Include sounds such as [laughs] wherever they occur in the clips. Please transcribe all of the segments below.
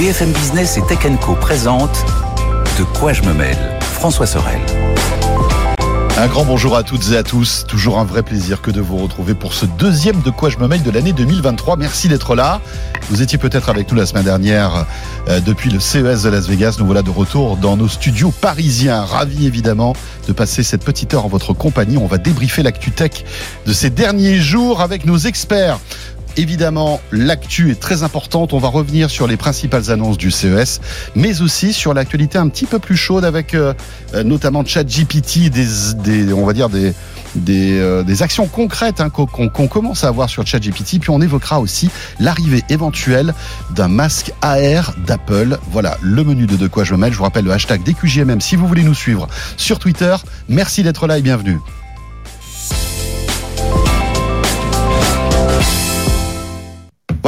BFM Business et Tech Co présente De quoi je me mêle François Sorel. Un grand bonjour à toutes et à tous. Toujours un vrai plaisir que de vous retrouver pour ce deuxième De quoi je me mêle de l'année 2023. Merci d'être là. Vous étiez peut-être avec nous la semaine dernière euh, depuis le CES de Las Vegas. Nous voilà de retour dans nos studios parisiens. Ravi évidemment de passer cette petite heure en votre compagnie. On va débriefer l'actu tech de ces derniers jours avec nos experts. Évidemment, l'actu est très importante. On va revenir sur les principales annonces du CES, mais aussi sur l'actualité un petit peu plus chaude avec euh, euh, notamment ChatGPT, des, on va dire des, euh, actions concrètes hein, qu'on qu'on commence à avoir sur ChatGPT. Puis on évoquera aussi l'arrivée éventuelle d'un masque AR d'Apple. Voilà le menu de De quoi je me mêle. Je vous rappelle le hashtag DQJMM si vous voulez nous suivre sur Twitter. Merci d'être là et bienvenue.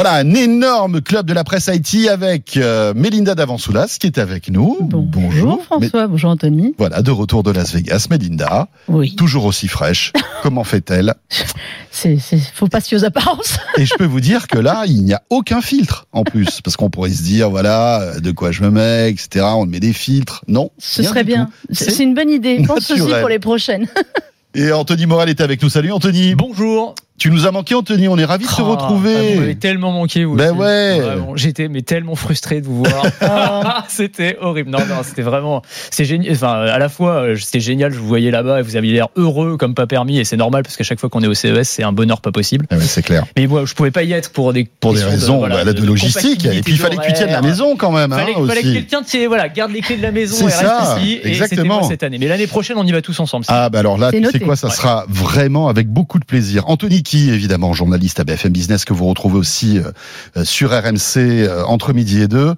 Voilà, un énorme club de la presse IT avec euh, Mélinda Davansoulas qui est avec nous. Bonjour, François, bonjour Anthony. Voilà, de retour de Las Vegas, Mélinda. Oui. Toujours aussi fraîche. Comment fait-elle [laughs] C'est, faut pas se fier aux apparences. [laughs] Et je peux vous dire que là, il n'y a aucun filtre en plus. Parce qu'on pourrait se dire, voilà, de quoi je me mets, etc. On met des filtres. Non. Ce serait bien. C'est, une bonne idée. Pense aussi pour les prochaines. [laughs] Et Anthony Morel est avec nous. Salut Anthony. Bonjour. Tu nous as manqué Anthony, on est ravis de te Ah, retrouver. ah, vous m'avez tellement manqué, vous. Ben aussi. ouais. Vraiment, J'étais mais tellement frustré de vous voir. [laughs] [laughs] c'était horrible. Non, non, c'était vraiment. C'est génial. Enfin, à la fois, euh, c'était génial. Je vous voyais là-bas et vous aviez l'air heureux comme pas permis. Et c'est normal parce qu'à chaque fois qu'on est au CES, c'est un bonheur pas possible. Ah ouais, c'est clair. Mais moi, je pouvais pas y être pour des Pour des raisons de, voilà, voilà, de, logistique. Et puis il fallait que tu tiennes la maison quand même. Fallait, hein, fallait que aussi. quelqu'un tienne, voilà, garde les clés de la maison C'est et ça, reste ici. Et c'était exactement. moi cette année. Mais l'année prochaine, on y va tous ensemble. Ah bah alors là, C'est tu sais quoi, ça Ouais. sera vraiment avec beaucoup de plaisir. Anthony Évidemment, journaliste à BFM Business que vous retrouvez aussi euh, euh, sur RMC euh, entre midi et deux.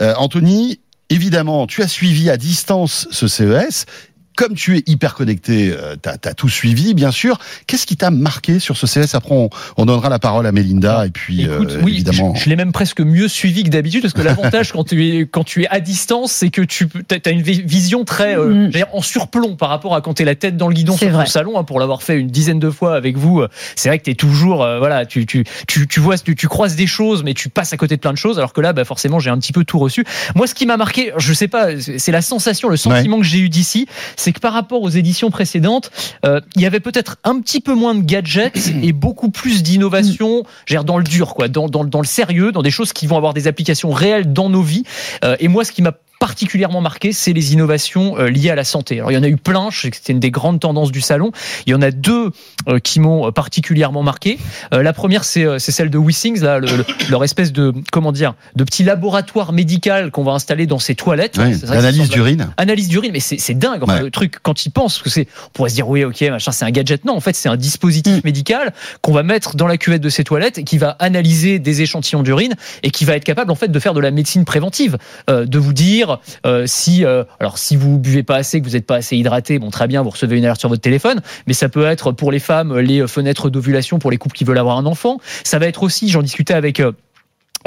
Anthony, évidemment, tu as suivi à distance ce CES. Comme tu es hyper connecté, euh, t'as as tout suivi, bien sûr. Qu'est-ce qui t'a marqué sur ce CES Après, on, on donnera la parole à Mélinda et puis Écoute, euh, oui, évidemment. je, je l'ai même presque mieux suivi que d'habitude parce que [laughs] l'avantage quand tu es quand tu es à distance, c'est que tu as une vi- vision très euh, Mm. en surplomb par rapport à quand tu es la tête dans le guidon C'est sur vrai. ton salon. hein, pour l'avoir fait une dizaine de fois avec vous, euh, c'est vrai que tu es toujours euh, voilà, tu tu tu tu vois, tu, tu croises des choses, mais tu passes à côté de plein de choses. Alors que là, bah forcément, j'ai un petit peu tout reçu. Moi, ce qui m'a marqué, je sais pas, c'est la sensation, le sentiment que j'ai eu d'ici, c'est que par rapport aux éditions précédentes, euh, il y avait peut-être un petit peu moins de gadgets [clears throat] et beaucoup plus d'innovation, dans le dur, quoi, dans, dans, dans le sérieux, dans des choses qui vont avoir des applications réelles dans nos vies. Euh, et moi, ce qui m'a particulièrement marqué, c'est les innovations euh, liées à la santé. Alors il y en a eu plein, je sais que c'était une des grandes tendances du salon. Il y en a deux euh, qui m'ont euh, particulièrement marqué. La première, c'est celle de WeSings, là, le- le- leur espèce de comment dire, de petit laboratoire médical qu'on va installer dans ces toilettes. Ouais, semble- d'urine. analyse d'urine, mais c'est dingue. Enfin, Ouais. Le truc, quand il pense, que c'est, on pourrait se dire oui, ok, machin, c'est un gadget. Non, en fait, c'est un dispositif Mm. médical qu'on va mettre dans la cuvette de ces toilettes et qui va analyser des échantillons d'urine et qui va être capable en fait de faire de la médecine préventive, euh, de vous dire euh, si, euh, alors si vous buvez pas assez, que vous n'êtes pas assez hydraté, bon très bien, vous recevez une alerte sur votre téléphone, mais ça peut être pour les femmes les fenêtres d'ovulation pour les couples qui veulent avoir un enfant. Ça va être aussi, j'en discutais avec.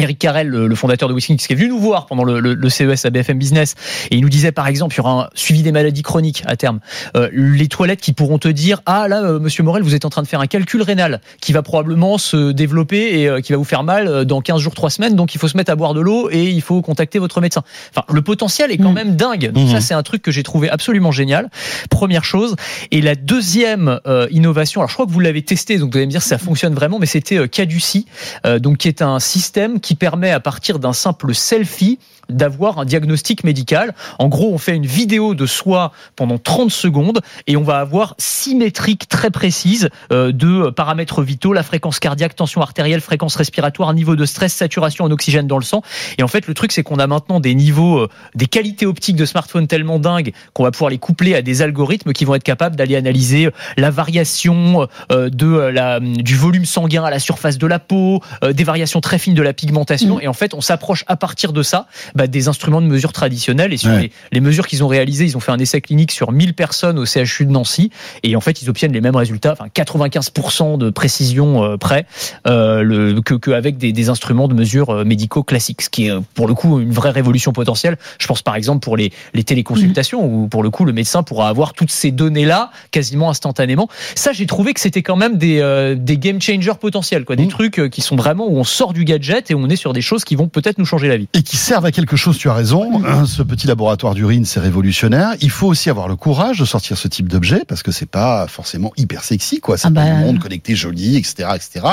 Eric Carrel, le, le fondateur de Wishing, qui est venu nous voir pendant le, le- le CES à BFM Business, et il nous disait par exemple, il y aura un suivi des maladies chroniques à terme. Euh, les toilettes qui pourront te dire, ah là, euh, Monsieur Morel, vous êtes en train de faire un calcul rénal qui va probablement se développer et euh, qui va vous faire mal euh, dans 15 jours, 3 semaines, donc il faut se mettre à boire de l'eau et il faut contacter votre médecin. Enfin, le potentiel est quand Mm. même dingue. Donc ça, c'est un truc que j'ai trouvé absolument génial. Première chose. Et la deuxième euh, innovation, alors je crois que vous l'avez testé, donc vous allez me dire si ça fonctionne vraiment, mais c'était euh, Caduci, euh, donc qui est un système qui permet à partir d'un simple selfie d'avoir un diagnostic médical. En gros, on fait une vidéo de soi pendant 30 secondes et on va avoir six métriques très précises euh, de paramètres vitaux, la fréquence cardiaque, tension artérielle, fréquence respiratoire, niveau de stress, saturation en oxygène dans le sang. Et en fait, le truc, c'est qu'on a maintenant des niveaux, euh, des qualités optiques de smartphone tellement dingues qu'on va pouvoir les coupler à des algorithmes qui vont être capables d'aller analyser la variation euh, de la, du volume sanguin à la surface de la peau, euh, des variations très fines de la pigmentation. Mm. Et en fait, on s'approche à partir de ça bah, des instruments de mesure traditionnels et sur Ouais. les, les mesures qu'ils ont réalisées, ils ont fait un essai clinique sur 1000 personnes au CHU de Nancy et en fait ils obtiennent les mêmes résultats, enfin 95% de précision euh, près euh, le, que, que avec des, des instruments de mesure euh, médicaux classiques, ce qui est pour le coup une vraie révolution potentielle. Je pense par exemple pour les, les téléconsultations où pour le coup le médecin pourra avoir toutes ces données là quasiment instantanément. Ça j'ai trouvé que c'était quand même des, euh, des game changers potentiels, quoi, des Mhm. trucs euh, qui sont vraiment où on sort du gadget et on est sur des choses qui vont peut-être nous changer la vie. et qui servent à quelque chose, tu as raison. Hein, Ce petit laboratoire d'urine, c'est révolutionnaire. Il faut aussi avoir le courage de sortir ce type d'objet parce que c'est pas forcément hyper sexy, quoi. C'est Ah pas bah. un monde connecté joli, etc., etc.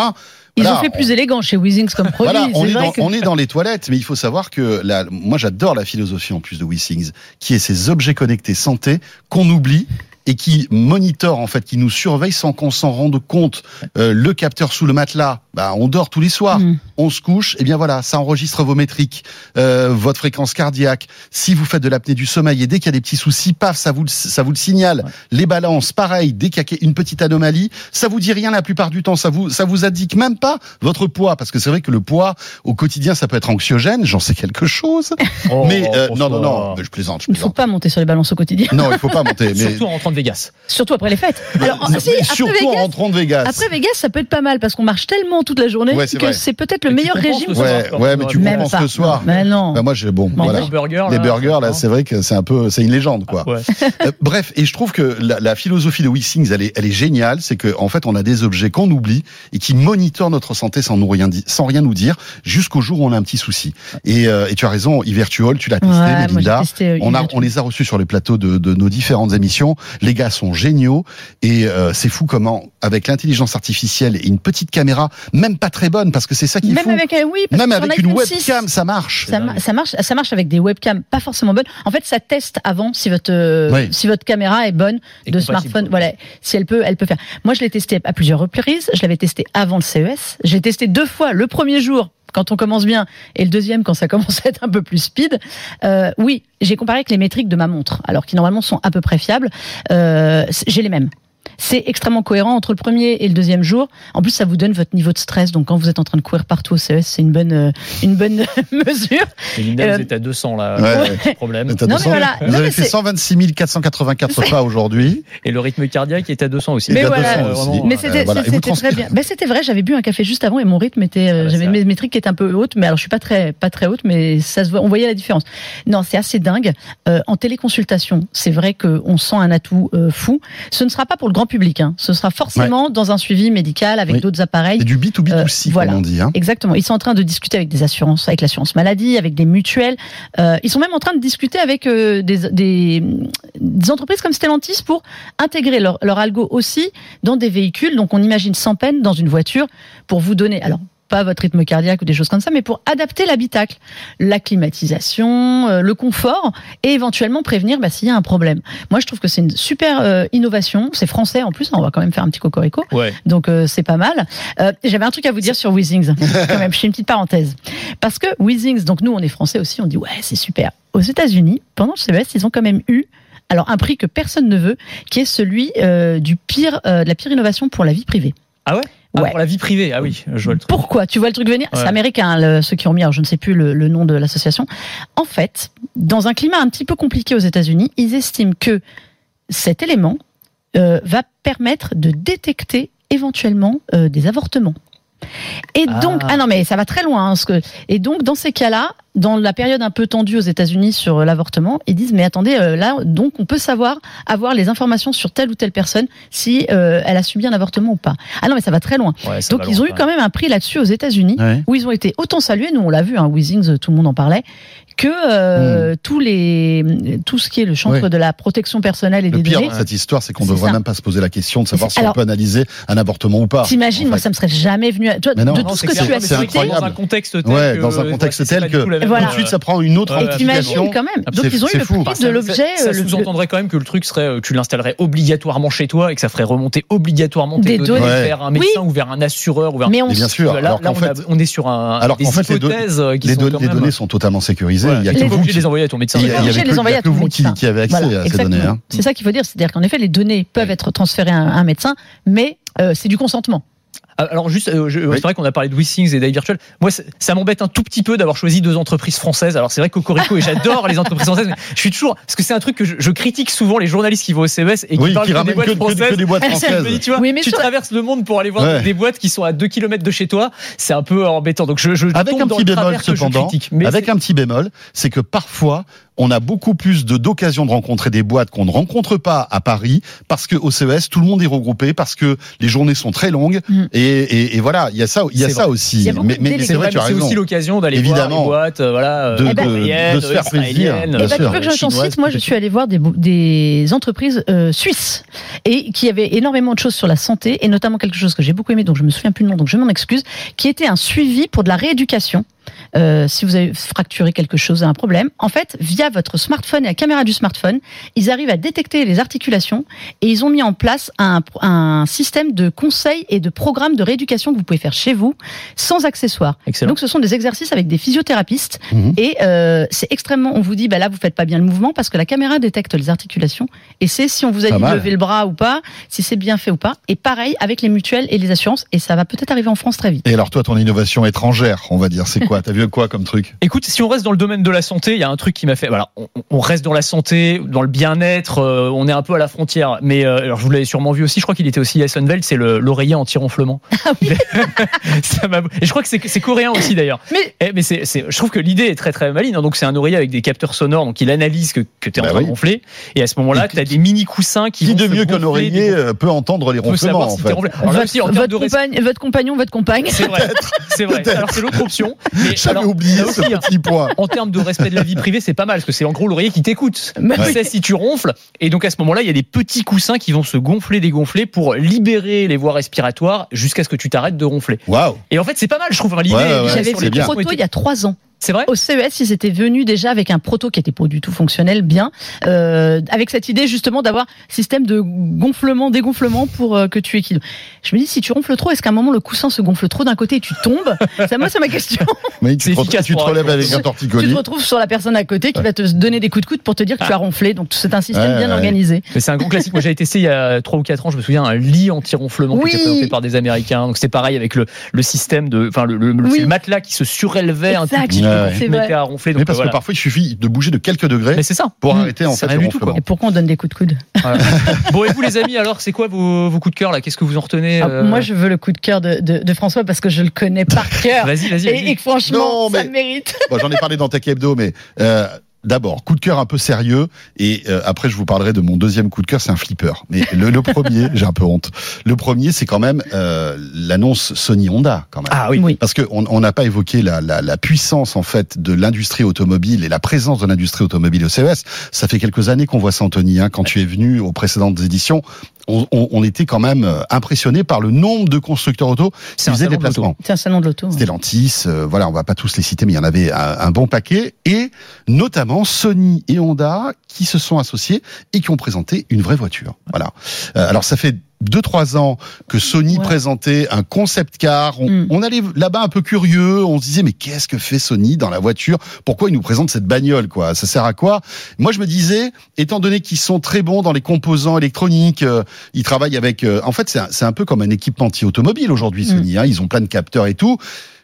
Ils Voilà, ont fait plus élégant chez Weezings comme produit. Voilà, on est, dans, que- on est dans les toilettes, mais il faut savoir que la, moi j'adore la philosophie en plus de WeSings, qui est ces objets connectés santé qu'on oublie et qui monitorent en fait, qui nous surveillent sans qu'on s'en rende compte. Euh, le capteur sous le matelas, bah, on dort tous les soirs, Mm. on se couche, et bien voilà, ça enregistre vos métriques, euh, votre fréquence cardiaque. Si vous faites de l'apnée du sommeil et dès qu'il y a des petits soucis, paf, ça vous le, ça vous le signale. Les balances, pareil, dès qu'il y a une petite anomalie, ça vous dit rien la plupart du temps, ça vous ça vous indique même pas votre poids, parce que c'est vrai que le poids au quotidien ça peut être anxiogène, j'en sais quelque chose. mais euh, non non non, mais je plaisante, je Il ne faut plaisante. pas monter sur les balances au quotidien. Non, il faut pas monter, [laughs] mais Surtout en rentrant de Vegas. Surtout après les fêtes. Alors, Non, si, mais après surtout en Vegas, rentrant de Vegas. après Vegas, ça peut être pas mal parce qu'on marche tellement toute la journée Ouais, que c'est peut-être le meilleur régime. Ouais, ouais, mais tu Même compenses pas. le soir. Mais non. Bah, moi j'ai bon, Bon, voilà. Les burgers, Les là, burgers, là, c'est vrai que c'est un peu, c'est une légende, quoi. Ouais. [laughs] Euh, bref, et je trouve que la, la philosophie de WeSings, elle est, elle est géniale. C'est que en fait, on a des objets qu'on oublie et qui monitorent notre santé sans nous rien, sans rien nous dire, jusqu'au jour où on a un petit souci. Et, euh, et tu as raison, Ivertuol, tu l'as testé, Melinda. testé, euh, On, a, on les a reçus sur les plateaux de, de nos différentes émissions. Les gars sont géniaux et euh, c'est fou comment, avec l'intelligence artificielle et une petite caméra, même pas très bonne, parce que c'est ça qui est Même fou. avec un oui, parce Même avec un une iPhone 6, webcam, ça marche. Ça, ma- ça marche, ça marche avec des webcams pas forcément bonnes. En fait, ça teste avant si votre euh, Oui. si votre caméra est bonne Et de smartphone. Voilà, si elle peut, elle peut faire. Moi, je l'ai testé à plusieurs reprises. Je l'avais testé avant le CES. J'ai testé deux fois. Le premier jour quand on commence bien et le deuxième quand ça commence à être un peu plus speed. Euh, oui, j'ai comparé avec les métriques de ma montre, alors qui normalement sont à peu près fiables. Euh, j'ai les mêmes. C'est extrêmement cohérent entre le premier et le deuxième jour. En plus, ça vous donne votre niveau de stress. Donc, quand vous êtes en train de courir partout au CES, c'est une bonne, euh, une bonne [laughs] mesure. Et Linda, Euh, vous êtes à 200 là. Ouais. Petit problème. T'as Non, mais 200, voilà. Vous Non, avez mais fait c'est- 126 484 pas aujourd'hui. Et le rythme cardiaque est à 200 aussi. Mais voilà. 200 Euh, aussi. vraiment, Mais euh, c'était voilà. Très bien. Ben, c'était vrai, j'avais bu un café juste avant et mon rythme était, euh, Ah bah, j'avais mes métriques qui étaient un peu hautes, mais alors je suis pas très pas très haute, mais ça se voit, on voyait la différence. Non, c'est assez dingue. Euh, en téléconsultation, c'est vrai qu'on sent un atout euh, fou. Ce ne sera pas pour le grand public, hein. ce sera forcément dans un suivi médical avec Oui. d'autres appareils. C'est du B2B2C, Euh, voilà. comme on dit. Hein. Exactement. Ils sont en train de discuter avec des assurances, avec l'assurance maladie, avec des mutuelles. Euh, ils sont même en train de discuter avec euh, des, des, des entreprises comme Stellantis pour intégrer leur, leur algo aussi dans des véhicules. Donc on imagine sans peine dans une voiture pour vous donner. Alors pas votre rythme cardiaque ou des choses comme ça, mais pour adapter l'habitacle, la climatisation, euh, le confort et éventuellement prévenir bah, s'il y a un problème. Moi, je trouve que c'est une super euh, innovation. C'est français en plus. On va quand même faire un petit cocorico. Ouais. Donc euh, c'est pas mal. J'avais un truc à vous dire sur Weezings, [laughs] quand même. Je fais une petite parenthèse. Parce que Weezings, donc nous on est français aussi, on dit ouais c'est super. Aux États-Unis, pendant le CES, ils ont quand même eu alors un prix que personne ne veut, qui est celui du pire, de la pire innovation pour la vie privée. Ah ouais? Ah, Ouais. Pour la vie privée, ah oui, je vois le truc. Pourquoi Tu vois le truc venir? Ouais. C'est américain, le- ceux qui ont mis, alors je ne sais plus le, le nom de l'association. En fait, dans un climat un petit peu compliqué aux États-Unis, ils estiment que cet élément euh, va permettre de détecter éventuellement euh, des avortements. Et Ah. donc, ah non mais ça va très loin. hein, ce que, et donc dans ces cas-là, dans la période un peu tendue aux États-Unis sur euh, l'avortement, ils disent mais attendez euh, là donc on peut savoir avoir les informations sur telle ou telle personne si euh, elle a subi un avortement ou pas. Ah non mais ça va très loin. Ouais, Donc ils loin, ont eu quand même un prix là-dessus aux États-Unis Ouais. où ils ont été autant salués, nous on l'a vu, hein, Weezings, tout le monde en parlait, que euh, tous les tout ce qui est le chantre Hmm. Ouais. de la protection personnelle et Le des pire données. cette histoire, c'est qu'on ne devrait ça. même pas se poser la question de savoir si Alors- on peut analyser un avortement ou pas. T'imagines, en moi ça me serait jamais venu. À... Toi, non. de Non, tout ce que clair, tu as incroyable. Dans un contexte tel Ouais, que, dans un contexte tel que Voilà. tout de suite ça prend une autre Ouais, et t'imagines implication. quand même. Ah, Donc ils ont eu le prix de l'objet. Ça, ça euh, le- sous-entendrait quand même que le truc serait, euh, tu l'installerais obligatoirement chez toi et que ça ferait remonter obligatoirement tes Des données, données. Ouais. vers un médecin ou vers un assureur ou vers. Mais on Mais bien sûr. Là, alors là, qu'en on, a- fait, on est sur un, alors des qu'en fait, les euh, qui les, sont don- les données sont totalement sécurisées. Ouais, Il y a que vous qui, les envoyer à ton médecin. il y a- que- que vous qui, avez accès à ces données. hein. C'est ça qu'il faut dire, c'est-à-dire qu'en effet les données peuvent être transférées à un, médecin, mais c'est du consentement. Alors juste, euh, Oui. c'est vrai qu'on a parlé de WeSings et d'AI Virtual. Moi, ça m'embête un tout petit peu d'avoir choisi deux entreprises françaises. Alors c'est vrai Cocorico et j'adore les entreprises françaises, mais je suis toujours parce que c'est un truc que je, je critique souvent les journalistes qui vont au CES et qui Oui, parlent qui que des boîtes que, que- que françaises. des boîtes Ah, françaises. Dis, tu vois, Oui, mais tu sur- traverses le monde pour aller voir Ouais. des boîtes qui sont à 2 km de chez toi, c'est un peu embêtant. Donc je, je Avec tombe un dans petit le bémol cependant, critique. Mais avec un petit bémol, c'est que parfois on a beaucoup plus de d'occasions de rencontrer des boîtes qu'on ne rencontre pas à Paris parce que au CES tout le monde est regroupé parce que les journées sont très longues Mm. et, et, et voilà il y a ça il y a C'est ça aussi y a mais, c'est c'est vrai tu as c'est raison aussi l'occasion d'aller voir Évidemment. les boîtes, euh, voilà, De- euh, de- coréennes, de se faire plaisir, israéliennes, bien Eh ben, sûr. tu veux que je t'en chinoises, cite Moi, je suis allée voir des, entreprises euh, suisses et qui avaient énormément de choses sur la santé et notamment quelque chose que j'ai beaucoup aimé, donc je me souviens plus le nom, donc je m'en excuse, qui était un suivi pour de la rééducation. Euh, si vous avez fracturé quelque chose, un problème, en fait, via votre smartphone et la caméra du smartphone, ils arrivent à détecter les articulations et ils ont mis en place un, un système de conseils et de programmes de rééducation que vous pouvez faire chez vous sans accessoires. Excellent. Donc, ce sont des exercices avec des physiothérapistes Mhm. et euh, c'est extrêmement. On vous dit, bah là, vous faites pas bien le mouvement parce que la caméra détecte les articulations et c'est si on vous a dit de lever le bras ou pas, si c'est bien fait ou pas. Et pareil avec les mutuelles et les assurances et ça va peut-être arriver en France très vite. et alors toi ton innovation étrangère on va dire c'est quoi t'as vu quoi comme truc Écoute, si on reste dans le domaine de la santé, il y a un truc qui m'a fait. Voilà, on, on reste dans la santé, dans le bien-être. euh, on est un peu à la frontière. Mais euh, alors, je vous l'avais sûrement vu aussi. Je crois qu'il était aussi à Sunveld. C'est le- l'oreiller anti-ronflement. [laughs] Ah oui. [laughs] Ça Et je crois que c'est coréen aussi d'ailleurs. Mais Eh, mais c'est, c'est- je trouve que l'idée est très très maligne. hein. Donc c'est un oreiller avec des capteurs sonores. Donc il analyse que, que tu es en Bah train oui. de ronfler. Et à ce moment-là, Et tu as des mini coussins qui qui vont de mieux qu'un oreiller des- euh, peut entendre les ronflements en si fait t'es ronflé. Alors là votre, compagnon, votre compagne. c'est vrai, [laughs] c'est vrai. Alors c'est l'autre option. J'avais alors, oublié ce aussi, hein, petit point en termes de respect de la vie privée, c'est pas mal parce que c'est en gros l'oreiller qui t'écoute. Bah Il sait si tu ronfles. Et donc à ce moment-là, il y a des petits coussins qui vont se gonfler, dégonfler pour libérer les voies respiratoires jusqu'à ce que tu t'arrêtes de ronfler. waouh Et en fait, c'est pas mal, je trouve. Enfin, l'idée, Ouais, J'avais vu proto était- il y a trois ans. C'est vrai Au CES, ils étaient venus déjà avec un proto qui était pas du tout fonctionnel bien, euh, avec cette idée justement d'avoir système de gonflement, dégonflement pour euh, que tu équilibres. Je me dis, si tu ronfles trop, est-ce qu'à un moment le coussin se gonfle trop d'un côté et tu tombes? Ça, moi, c'est ma question. [laughs] mais tu C'est te, efficace tu te relèves avec un Tu te torticolis retrouves sur la personne à côté qui va te donner des coups de coude pour te dire que tu as ronflé. Donc c'est un système Ouais, bien ouais. organisé. Mais c'est un grand classique. Moi, j'avais testé il y a 3 ou 4 ans, je me souviens, un lit anti-ronflement Oui. qui était présenté par des Américains. Donc, c'était pareil avec le, le système de, enfin, le, le- le- Oui. c'est le matelas qui se surélevait un Exact. petit peu Ouais, à ronfler. mais Donc, parce voilà. que parfois il suffit de bouger de quelques degrés Mais c'est ça. pour Mm. arrêter en fait rien le du tout, quoi. ronflement Et pourquoi on donne des coups de coude Voilà. [laughs] bon, et vous, les amis, alors, c'est quoi vos, vos coups de cœur, là? Qu'est-ce que vous en retenez? Ah, euh, Moi, je veux le coup de cœur de, de- de François parce que je le connais par [laughs] cœur. Vas-y, vas-y, Et, vas-y. et franchement, Non, ça mais- mérite. Bon, j'en ai parlé dans Tech Hebdo, mais euh, d'abord, coup de cœur un peu sérieux, et euh, après je vous parlerai de mon deuxième coup de cœur, c'est un flipper. Mais le, le premier, [laughs] j'ai un peu honte. Le premier, c'est quand même euh, l'annonce Sony Honda, quand même. Ah oui. Oui. Parce qu'on on n'a pas évoqué la, la, la puissance en fait de l'industrie automobile et la présence de l'industrie automobile au CES. Ça fait quelques années qu'on voit ça, Anthony. Hein, quand tu es venu aux précédentes éditions, on, on, on était quand même euh, impressionné par le nombre de constructeurs auto qui faisaient des placements. C'est un salon de l'auto. Stellantis, euh, voilà, on va pas tous les citer, mais il y en avait un, un bon paquet, et notamment Sony et Honda qui se sont associés et qui ont présenté une vraie voiture. Voilà. Euh, alors ça fait deux trois ans que Sony Ouais. présentait un concept car. On, Mm. on allait là-bas un peu curieux. On se disait mais qu'est-ce que fait Sony dans la voiture? Pourquoi ils nous présentent cette bagnole quoi? Ça sert à quoi? Moi je me disais, étant donné qu'ils sont très bons dans les composants électroniques, euh, ils travaillent avec. euh, en fait c'est un, c'est un peu comme un équipementier automobile aujourd'hui Mm. Sony. Hein, ils ont plein de capteurs et tout.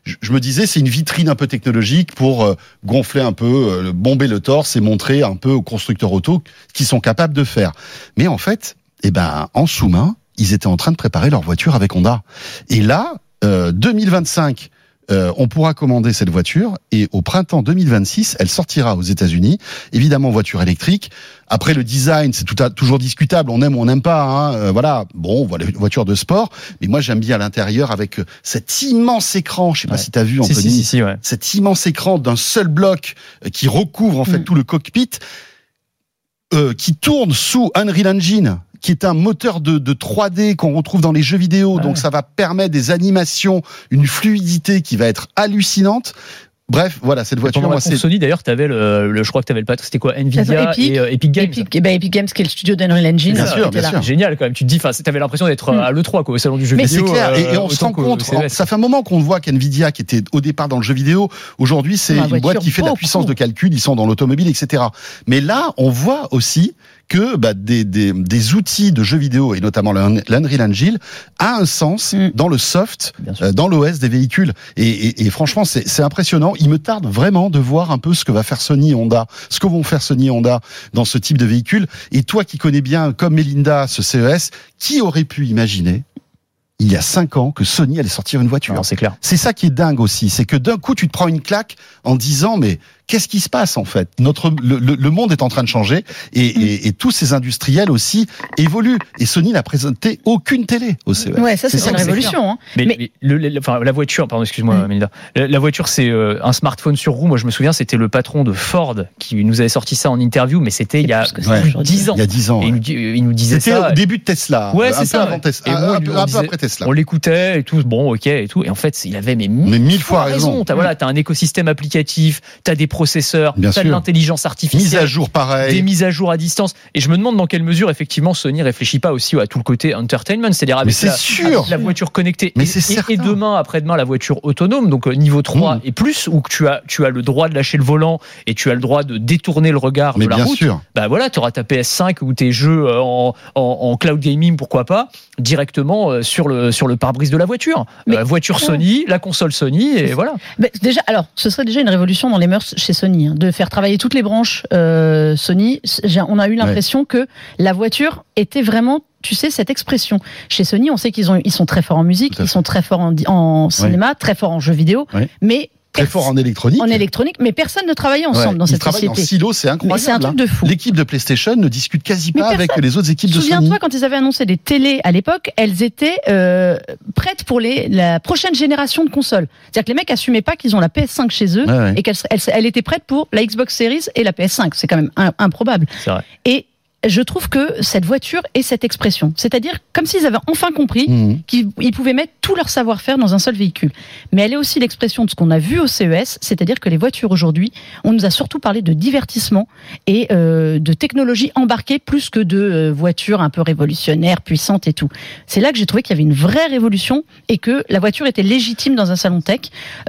Je, me disais c'est une vitrine un peu technologique pour euh, gonfler un peu, bomber le torse et montrer un peu aux constructeurs auto qui sont capables de faire. Mais en fait, eh ben en sous-main, ils étaient en train de préparer leur voiture avec Honda. Et là, euh, 2025, euh, on pourra commander cette voiture et au printemps 2026, elle sortira aux États-Unis. Évidemment, voiture électrique. Après, le design, c'est tout à- toujours discutable. On aime ou on n'aime pas. Hein. Euh, voilà. Bon, voilà une voiture de sport. Mais moi, j'aime bien l'intérieur avec euh, cet immense écran. Je sais pas Ouais. si tu as vu, Anthony. si, si, si, ouais. Cet immense écran d'un seul bloc euh, qui recouvre en fait Mm. tout le cockpit, euh, qui tourne sous Unreal Engine qui est un moteur de, de 3D qu'on retrouve dans les jeux vidéo. Ah Donc ça va permettre des animations, une fluidité qui va être hallucinante. Bref, voilà, cette voiture, moi, c'est Sony, d'ailleurs, t'avais le, le, je crois que t'avais le patron, c'était quoi, Nvidia Epic. et euh, Epic Games. Epic, eh ben, Epic Games, qui est le studio d'Unreal Engine. Bien qui sûr, bien là. sûr. Génial quand même. Tu te dis, enfin, t'avais l'impression d'être Hmm. à l'E3, quoi, au salon du jeu Mais c'est vidéo. clair, et, et euh, on se rend compte, ça fait un moment qu'on voit qu'NVIDIA, qui était au départ dans le jeu vidéo, aujourd'hui c'est une boîte voiture, qui fait de la puissance de calcul, ils sont dans l'automobile, etc. Mais là, on voit aussi que bah, des, des, des outils de jeux vidéo et notamment l'Unreal Engine a un sens Mm. dans le soft, euh, dans l'OS des véhicules. Et, et, et franchement, c'est impressionnant. Il me tarde vraiment de voir un peu ce que va faire Sony Honda, ce que vont faire Sony Honda dans ce type de véhicule. Et toi qui connais bien, comme Melinda, ce CES, qui aurait pu imaginer il y a cinq ans que Sony allait sortir une voiture? C'est clair. c'est ça qui est dingue aussi, c'est que d'un coup tu te prends une claque en disant mais qu'est-ce qui se passe en fait? Notre le, le- le monde est en train de changer et, et- et tous ces industriels aussi évoluent. Et Sony n'a présenté aucune télé au CES. Ouais, ça c'est une révolution. hein. Mais, Mais- mais le- le- enfin, la voiture, pardon, excuse-moi, Mm. Melinda. La, la voiture, c'est euh, un smartphone sur roue. Moi, je me souviens, c'était le patron de Ford qui nous avait sorti ça en interview, mais c'était il y a 10 ans. Il y a 10 ans. Et il, nous, dit- il nous disait C'était ça. au début de Tesla. Ouais, c'est ça, avant. Tesla, Et un, moi, un peu, un peu après Tesla. On l'écoutait et tout. Bon, ok et tout. Et en fait, il avait mais Mais mille fois raison. raison. T'as voilà, t'as un écosystème applicatif, t'as des processeurs, Bien t'as de l'intelligence artificielle. Mise à jour des pareil. mises à jour à distance. Et je me demande dans quelle mesure, effectivement, Sony réfléchit pas aussi à tout le côté entertainment, c'est-à-dire avec, c'est la, sûr. avec la voiture connectée. Mais et, c'est et- demain, après-demain, la voiture autonome, donc euh, niveau 3 Mm. et plus, où tu as, tu as le droit de lâcher le volant et tu as le droit de détourner le regard Mais de la bien route. sûr. Bah voilà, tu auras ta PS5 ou tes jeux euh, en, en, en cloud gaming, pourquoi pas, directement euh, sur le, sur le pare-brise de la voiture. Mais- Euh, voiture Sony, la console Sony, et voilà. Mais déjà, alors, ce serait déjà une révolution dans les mœurs chez Sony, hein, de faire travailler toutes les branches euh, Sony. J'ai- On a eu l'impression que la voiture était vraiment tu sais cette expression chez Sony on sait qu'ils ont ils sont très forts en musique ils sont très forts en, cinéma très forts en jeux vidéo Ouais. mais Très fort en électronique. en électronique mais personne ne travaillait ensemble Ouais, dans Ils cette travaillent en société silo, c'est mais c'est un incroyable. truc de fou hein. L'équipe de PlayStation ne discute quasi Mais pas avec les autres équipes de Sony. Souviens-toi quand ils avaient annoncé des télés à l'époque, elles étaient euh, prêtes pour les, la prochaine génération de consoles. C'est-à-dire que les mecs assumaient pas qu'ils ont la PS5 chez eux Ouais, ouais. et qu'elle elle, elle était prête pour la Xbox Series et la PS5. C'est quand même improbable. C'est vrai. Et je trouve que cette voiture est cette expression. C'est-à-dire comme s'ils avaient enfin compris Mhm. qu'ils ils pouvaient mettre tout leur savoir-faire dans un seul véhicule. Mais elle est aussi l'expression de ce qu'on a vu au CES, c'est-à-dire que les voitures aujourd'hui, on nous a surtout parlé de divertissement et euh, de technologie embarquée plus que de euh, voitures un peu révolutionnaires, puissantes et tout. C'est là que j'ai trouvé qu'il y avait une vraie révolution et que la voiture était légitime dans un salon tech.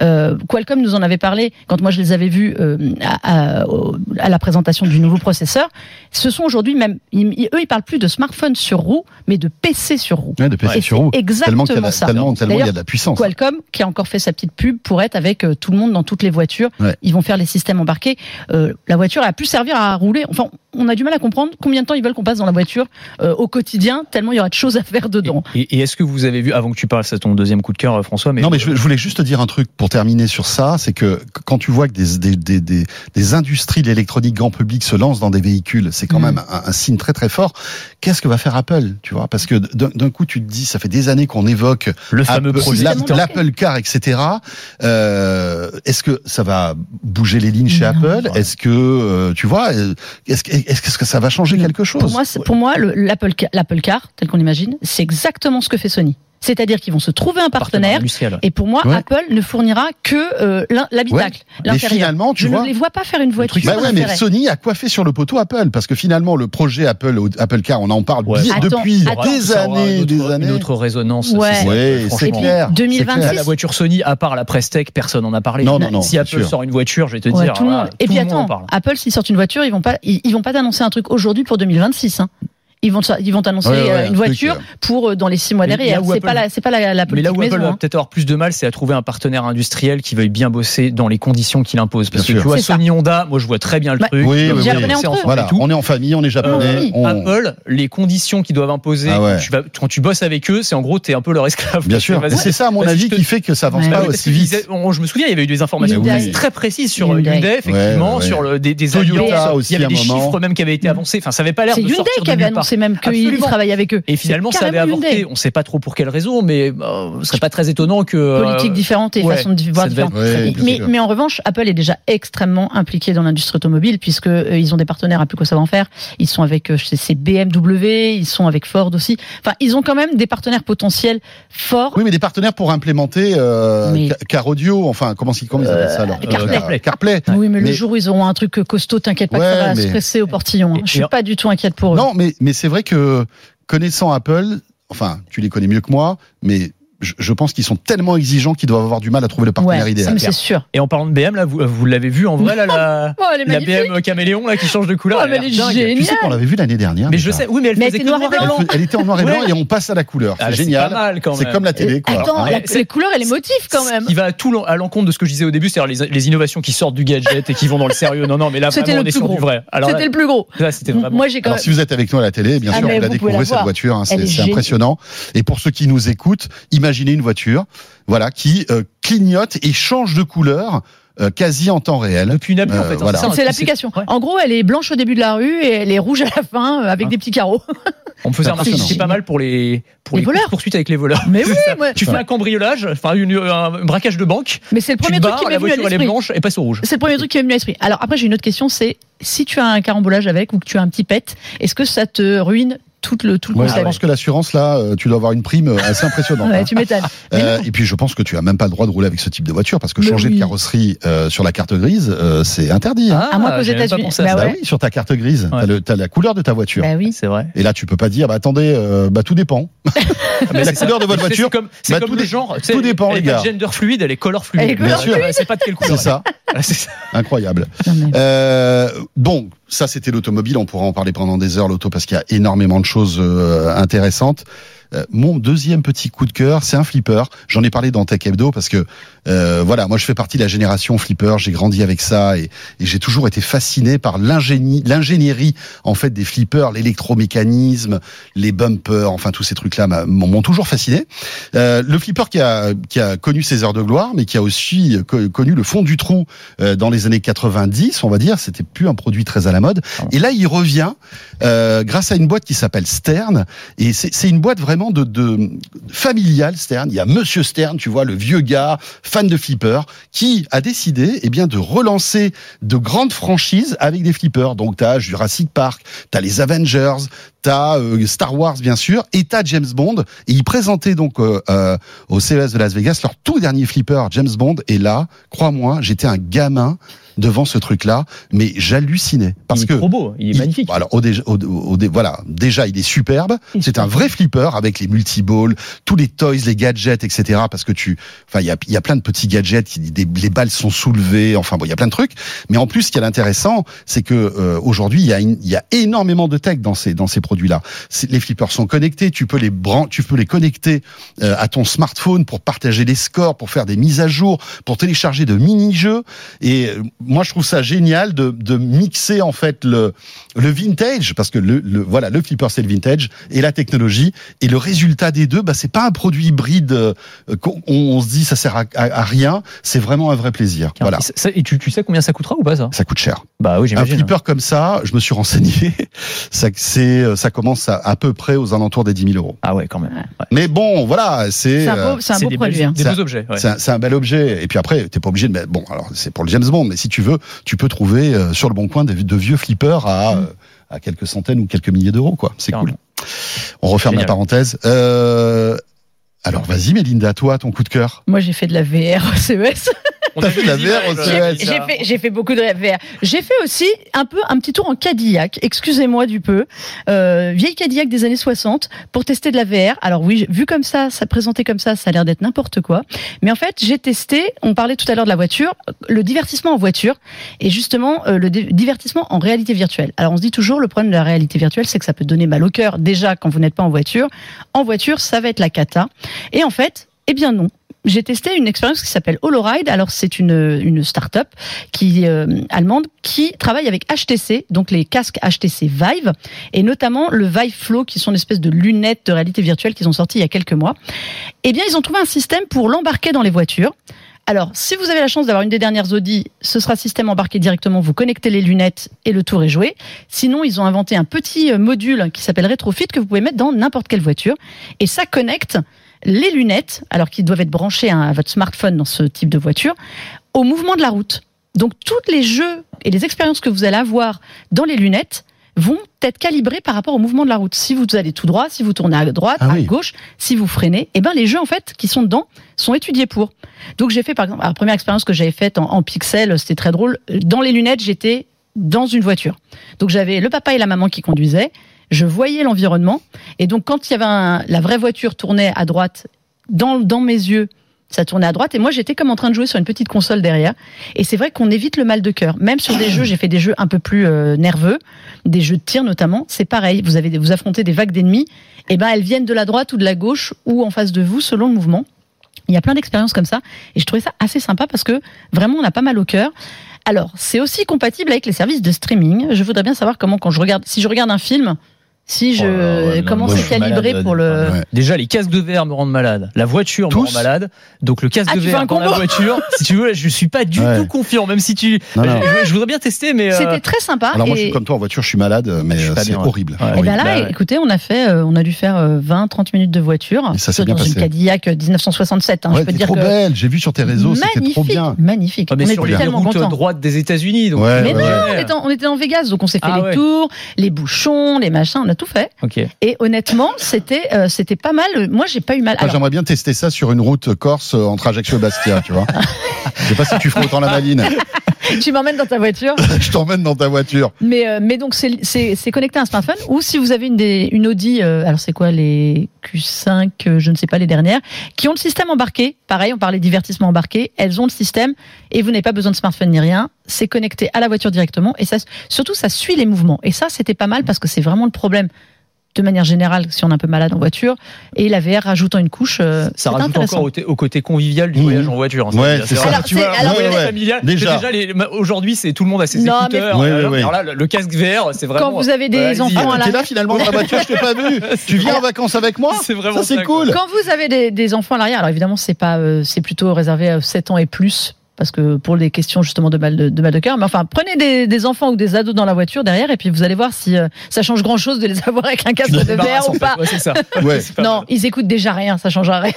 Euh, Qualcomm nous en avait parlé quand moi je les avais vus euh, à, à- à la présentation du nouveau processeur. Ce sont aujourd'hui même, ils- eux ils parlent plus de smartphone sur roue, mais de PC sur roue. Ouais, de PC Et sur roue. exactement ça. Tellement, tellement il y a de la puissance. Qualcomm qui a encore fait sa petite pub pour être avec euh, tout le monde dans toutes les voitures. Ouais. Ils vont faire les systèmes embarqués. Euh, la voiture a pu servir à rouler. Enfin, on a du mal à comprendre combien de temps ils veulent qu'on passe dans la voiture euh, au quotidien, tellement il y aura de choses à faire dedans. Et, et est-ce que vous avez vu, avant que tu parles, c'est ton deuxième coup de cœur, François, mais non, mais je, je voulais juste te dire un truc pour terminer sur ça, c'est que quand tu vois que des, des, des, des, des industries de l'électronique grand public se lancent dans des véhicules, c'est quand Mm. même un, un signe très très fort. Qu'est-ce que va faire Apple, tu vois? Parce que d'un coup, tu te dis, ça fait des années qu'on évoque le fameux Apple- projet. l'Apple- Car, etc. Euh, est-ce que ça va bouger les lignes chez Non. Apple? Est-ce que euh, tu vois euh, Est-ce que, ça va changer quelque chose? Pour moi, c'est- pour moi, le- l'Apple Ca- l'Apple Car, tel qu'on imagine, c'est exactement ce que fait Sony. C'est-à-dire qu'ils vont se trouver un partenaire. Et pour moi, Ouais. Apple ne fournira que euh, l'habitacle, Mais l'intérieur. finalement, tu Je vois. ne les vois pas faire une voiture. Bah ouais, mais. Sony a coiffé sur le poteau Apple parce que finalement le projet Apple Apple Car, on en parle Ouais. Attends, depuis attends. des années, une des autre- années. Une autre résonance. Ouais. c'est- Ouais, clair. Et puis, 2026, c'est Là, clair. la voiture Sony, à part la Prestec, personne n'en a parlé. Non, non, non, si Apple sûr. sort une voiture, je vais te Ouais, dire. tout le voilà, monde. Et puis attends, parle. Apple s'ils sortent une voiture, ils vont pas, ils, ils vont pas t'annoncer un truc aujourd'hui pour 2026. Hein. Ils vont, ils vont Ouais, ouais, euh, un une truc, voiture euh. pour euh, dans les six mois derrière. là où C'est Apple- pas la, c'est pas la, la Mais là où Apple maison. va hein. peut-être avoir plus de mal, c'est à trouver un partenaire industriel qui veuille bien bosser dans les conditions qu'il impose. Parce Bien que sûr. tu vois, ça. Sony Honda, moi je vois très bien le Bah, truc. Oui, oui, oui. Voilà, on est en famille, on est japonais. oui. on- Apple, les conditions qu'ils doivent imposer, Ah ouais. tu vas, quand tu bosses avec eux, c'est en gros, t'es un peu leur esclave. Bien sûr. c'est ça, à mon avis, qui fait que ça avance pas parce aussi vite. je me souviens, il y avait eu des informations très précises sur Hyundai. Effectivement, sur le, des, alliances. il y avait des chiffres même qui avaient été avancés. Enfin, ça avait pas l'air C'est de Hyundai sortir qui de avait nulle même qu'ils Absolument. travaillaient avec eux. Et finalement, ça avait avorté. On sait pas trop pour quelle raison, mais euh, ce serait pas très étonnant que. euh, Politique différente et ouais, façon de voir différente. très Mais, en revanche, Apple est déjà extrêmement impliqué dans l'industrie automobile puisque euh, ils ont des partenaires à plus que ça va en faire. Ils sont avec euh, je sais, c'est BMW, ils sont avec Ford aussi. Enfin, ils ont quand même des partenaires potentiels forts. Oui, mais des partenaires pour implémenter euh, Mais- Car Audio, enfin, comment, ils- comment ils appellent ça alors Euh, CarPlay. Car- CarPlay. Oui, mais, le jour où ils auront un truc costaud, t'inquiète pas Ouais, que ça va mais- se presser au portillon. hein. Je suis pas du tout inquiète pour eux. Non, mais, mais c'est vrai que connaissant Apple, enfin, tu les connais mieux que moi, mais je, pense qu'ils sont tellement exigeants qu'ils doivent avoir du mal à trouver le partenaire Ouais, idéal. mais c'est sûr. Et en parlant de BM, là, vous, vous l'avez vu en vrai, là, la, [laughs] Oh, la. BM caméléon, là, qui change de couleur. Oh, elle elle est géniale. Tu sais qu'on l'avait vu l'année dernière. Mais déjà. je sais, oui, mais elle Mais faisait était noir et noir et blanc. Elle, elle était en noir et blanc Ouais. et on passe à la couleur. Ah, C'est c'est génial. pas mal, quand C'est comme la télé, quoi. Attends, Hein. la- les couleurs et les motifs quand même. Qui va à tout à l'encontre de ce que je disais au début, c'est-à-dire les, les innovations qui sortent du gadget et qui vont dans le sérieux. Non, non, mais là, C'était vraiment, le on est plus sur gros. du vrai. C'était le plus gros. là, c'était vraiment. Moi, j'ai quand Alors, même. si vous êtes avec nous à la télé, bien Ah, sûr, vous la découvrez, cette voiture. hein, c'est impressionnant. Et pour ceux qui nous écoutent, imaginez une voiture voilà, qui euh, clignote et change de couleur euh, quasi en temps réel. Depuis une appli, en Euh, fait. hein, voilà. C'est l'application. ouais. En gros, elle est blanche au début de la rue et elle est rouge à la fin euh, avec Ah. des petits carreaux. On me faisait C'est remarquer c'était pas mal pour les, pour Les les, voleurs. poursuites avec les voleurs. Mais [laughs] oui, C'est moi- Tu fais un cambriolage, enfin, un braquage de banque. Mais c'est le premier truc qui m'est venu à est l'esprit. blanche et passe au rouge. C'est le premier truc qui m'est venu à l'esprit. Alors après, j'ai une autre question, c'est si tu as un carambolage avec ou que tu as un petit pet, est-ce que ça te ruine tout le tout le Ouais, je pense que l'assurance, là, euh, tu dois avoir une prime euh, assez impressionnante. [laughs] Ouais, hein. tu m'étonnes. Euh, et puis je pense que tu as même pas le droit de rouler avec ce type de voiture parce que Mais changer oui. de carrosserie euh, sur la carte grise, euh, c'est interdit. hein. À moins qu'aux États-Unis. Bah ouais. oui, sur ta carte grise, Ouais. t'as le- t'as la couleur de ta voiture. Bah oui. C'est vrai. Et là, tu peux pas dire, bah attendez, euh, bah tout dépend. [laughs] Mais la couleur de votre voiture, C'est comme, c'est bah, comme tout le genre. tu tout dépend, les gars. gender fluide, elle est color fluide. Bien sûr. C'est pas de quelle couleur. C'est ça, C'est ça. incroyable. Euh, bon, ça c'était l'automobile, on pourra en parler pendant des heures l'auto parce qu'il y a énormément de choses euh, intéressantes. Euh, mon deuxième petit coup de cœur, c'est un flipper. J'en ai parlé dans Tech Hebdo parce que euh, voilà, moi je fais partie de la génération flipper. J'ai grandi avec ça et, et j'ai toujours été fasciné par l'ingénie, l'ingénierie en fait des flippers, l'électromécanisme, les bumpers, enfin tous ces trucs-là m'ont m'ont toujours fasciné. Euh, le flipper qui a qui a connu ses heures de gloire, mais qui a aussi co- connu le fond du trou euh, dans les années 90, on va dire. C'était plus un produit très à la mode. Et là, il revient euh, grâce à une boîte qui s'appelle Stern. Et c'est c'est une boîte vraiment de, de familiale Stern. Il y a Monsieur Stern, tu vois, le vieux gars fan de flipper, qui a décidé, eh bien, de relancer de grandes franchises avec des flippers. Donc, t'as Jurassic Park, t'as les Avengers, t'as euh, Star Wars bien sûr, et t'as James Bond. Et ils présentaient donc euh, euh, au CES de Las Vegas leur tout dernier flipper James Bond. Et là, crois-moi, j'étais un gamin devant ce truc-là, mais j'hallucinais parce il que est trop beau, il est il- magnifique. Alors au, dé- au- au dé- voilà, déjà il est superbe. C'est un vrai flipper avec les multiballs, tous les toys, les gadgets, etc. Parce que tu, enfin il y a, il y a plein de petits gadgets, des- les balles sont soulevées, enfin bon il y a plein de trucs. Mais en plus ce qui est intéressant, c'est que euh, aujourd'hui il y a une- il y a énormément de tech dans ces dans ces produits-là. Les flippers sont connectés, tu peux les bran tu peux les connecter euh, à ton smartphone pour partager les scores, pour faire des mises à jour, pour télécharger de mini-jeux. Et euh, moi, je trouve ça génial de, de mixer en fait le, le vintage, parce que le, le voilà, le flipper c'est le vintage et la technologie. Et le résultat des deux, bah c'est pas un produit hybride euh, qu'on on se dit ça sert à, à- à rien. C'est vraiment un vrai plaisir. Voilà, Et, ça- ça- et tu, tu sais combien ça coûtera ou pas ça? Ça coûte cher. Bah oui, Un j'imagine. flipper comme ça, je me suis [laughs] renseigné. Ça, c'est, euh, ça commence à, à peu près aux alentours des 10 000 euros. Ah ouais, quand même. Ouais. Mais bon, voilà, c'est. C'est un euh, beau, c'est un C'est beau des, produit. hein. des beaux objets. ouais. C'est un, c'est un bel objet. Et puis après, t'es pas obligé de mettre. Bon, alors c'est pour le James Bond, mais si tu veux, tu peux trouver euh, sur le bon coin de, de vieux flippers à, euh, à quelques centaines ou quelques milliers d'euros, quoi. C'est cool. On referme Génial. la parenthèse. Euh, alors vas-y, Mélinda, toi, ton coup de cœur. Moi, j'ai fait de la VR au CES. On a fait vu la VR au CES. J'ai fait, j'ai fait beaucoup de VR. J'ai fait aussi un peu un petit tour en Cadillac. Excusez-moi du peu. Euh, vieille Cadillac des années 60 pour tester de la VR. Alors oui, vu comme ça, ça présenté comme ça, ça a l'air d'être n'importe quoi. Mais en fait, j'ai testé. On parlait tout à l'heure de la voiture, le divertissement en voiture et justement euh, le di- divertissement en réalité virtuelle. Alors on se dit toujours le problème de la réalité virtuelle, c'est que ça peut donner mal au cœur déjà quand vous n'êtes pas en voiture. En voiture, ça va être la cata. Et en fait, eh bien non. J'ai testé une expérience qui s'appelle HoloRide. Alors c'est une une start-up qui euh, allemande qui travaille avec HTC, donc les casques HTC Vive et notamment le Vive Flow qui sont une espèce de lunettes de réalité virtuelle qu'ils ont sorti il y a quelques mois. Eh bien, ils ont trouvé un système pour l'embarquer dans les voitures. Alors, si vous avez la chance d'avoir une des dernières Audi, ce sera système embarqué directement, vous connectez les lunettes et le tour est joué. Sinon, ils ont inventé un petit euh, module qui s'appelle Retrofit que vous pouvez mettre dans n'importe quelle voiture et ça connecte les lunettes, alors qu'ils doivent être branchés à votre smartphone dans ce type de voiture, au mouvement de la route. Donc tous les jeux et les expériences que vous allez avoir dans les lunettes vont être calibrés par rapport au mouvement de la route. Si vous allez tout droit, si vous tournez à droite, Ah à oui. gauche, si vous freinez, eh ben les jeux en fait qui sont dedans sont étudiés pour. Donc j'ai fait par exemple la première expérience que j'avais faite en, en pixel, c'était très drôle. Dans les lunettes, j'étais dans une voiture. Donc j'avais le papa et la maman qui conduisaient. Je voyais l'environnement. Et donc quand il y avait un, la vraie voiture tournait à droite dans, dans mes yeux, ça tournait à droite. Et moi j'étais comme en train de jouer sur une petite console derrière. Et c'est vrai qu'on évite le mal de cœur. Même sur des jeux j'ai fait des jeux un peu plus euh, nerveux. Des jeux de tir notamment. C'est pareil. Vous avez vous affrontez des vagues d'ennemis. Et ben elles viennent de la droite ou de la gauche ou en face de vous selon le mouvement. Il y a plein d'expériences comme ça. Et je trouvais ça assez sympa parce que vraiment on a pas mal au cœur. Alors c'est aussi compatible avec les services de streaming. Je voudrais bien savoir comment quand je regarde si je regarde un film si je Oh là là, comment c'est calibré malade. pour le Ouais. Déjà, les casques de verre me rendent malade. La voiture me Tous rend malade. Donc, le casque Ah, de verre dans la voiture, [laughs] si tu veux, je suis pas du Ouais. tout confiant, même si tu. Non, non. Je, je voudrais bien tester, mais. euh, c'était très sympa Alors moi, je suis comme toi en voiture, je suis malade, mais euh, pas c'est ouais. horrible. Ouais. Et Oui. ben là, Bah ouais. écoutez, on a fait, euh, on a dû faire 20-30 minutes de voiture. Et ça s'est dans bien une passé. Cadillac euh, 1967. Hein, Ouais, je peux dire trop que belle. J'ai vu sur tes réseaux, c'était magnifique, trop bien. magnifique. ah, mais on sur était les tellement routes droites des États-Unis. donc- Ouais, Mais ouais, non, ouais. on était, en, Vegas, donc on s'est fait Ah les ouais. tours, les bouchons, les machins, a tout fait. Ok. Et honnêtement, c'était, euh, c'était pas mal. Moi, j'ai pas eu mal. Alors, J'aimerais bien tester ça sur une route corse euh, entre Ajaccio et Bastia, tu vois. [laughs] Je sais pas si tu feras autant la maline. [laughs] tu m'emmènes dans ta voiture. [laughs] Je t'emmène dans ta voiture. Mais, euh, mais donc, c'est, connecté à un smartphone. Ou si vous avez une, des, une Audi, euh, alors c'est quoi, les Q5, euh, je ne sais pas, les dernières, qui ont le système embarqué. Pareil, on parlait divertissement embarqué. Elles ont le système et vous n'avez pas besoin de smartphone ni rien. C'est connecté à la voiture directement. Et ça, surtout, ça suit les mouvements. Et ça, c'était pas mal parce que c'est vraiment le problème. De manière générale, si on est un peu malade en voiture, et la VR rajoutant une couche, euh, Ça rajoute encore au, côté convivial du voyage en voiture. hein, Ouais, c'est ça. Alors, tu vois, alors, ouais, ouais. familial. Déjà. Aujourd'hui, c'est tout le monde a ses Non, mais- écouteurs. Ouais, euh, ouais, ouais. Alors là, le, casque VR, c'est vraiment. Quand vous avez des enfants à la- T'es là finalement dans la voiture, je t'ai pas vu. [laughs] Tu viens en vacances avec moi C'est vraiment Ça c'est ça, cool. Quand vous avez des, des enfants à l'arrière, alors évidemment c'est pas, euh, c'est plutôt réservé à 7 ans et plus. Parce que pour les questions justement de mal de, de mal de cœur, mais enfin prenez des, des enfants ou des ados dans la voiture derrière et puis vous allez voir si euh, ça change grand chose de les avoir avec un casque de verre ou pas. Ouais, c'est ça. [laughs] Ouais. C'est pas Non, mal. ils écoutent déjà rien, ça changera rien.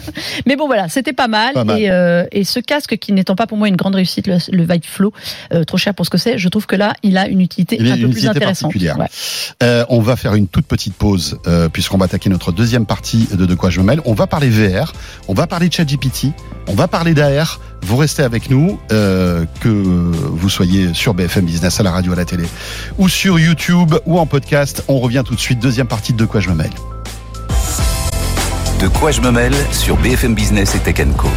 [laughs] Mais bon, voilà, c'était pas mal. Pas mal. Et, euh, et ce casque, qui n'étant pas pour moi une grande réussite, le, le Vibe Flow, euh, trop cher pour ce que c'est, je trouve que là, il a une utilité Il a un peu plus intéressante. Ouais. On va faire une toute petite pause puisqu'on va attaquer notre deuxième partie de De quoi je me mêle. On va parler VR, on va parler de ChatGPT, on va parler d'AR. Vous avec nous, euh, que vous soyez sur BFM Business, à la radio, à la télé, ou sur YouTube, ou en podcast. On revient tout de suite, deuxième partie de De quoi je me mêle. De quoi je me mêle sur BFM Business et Tech Co.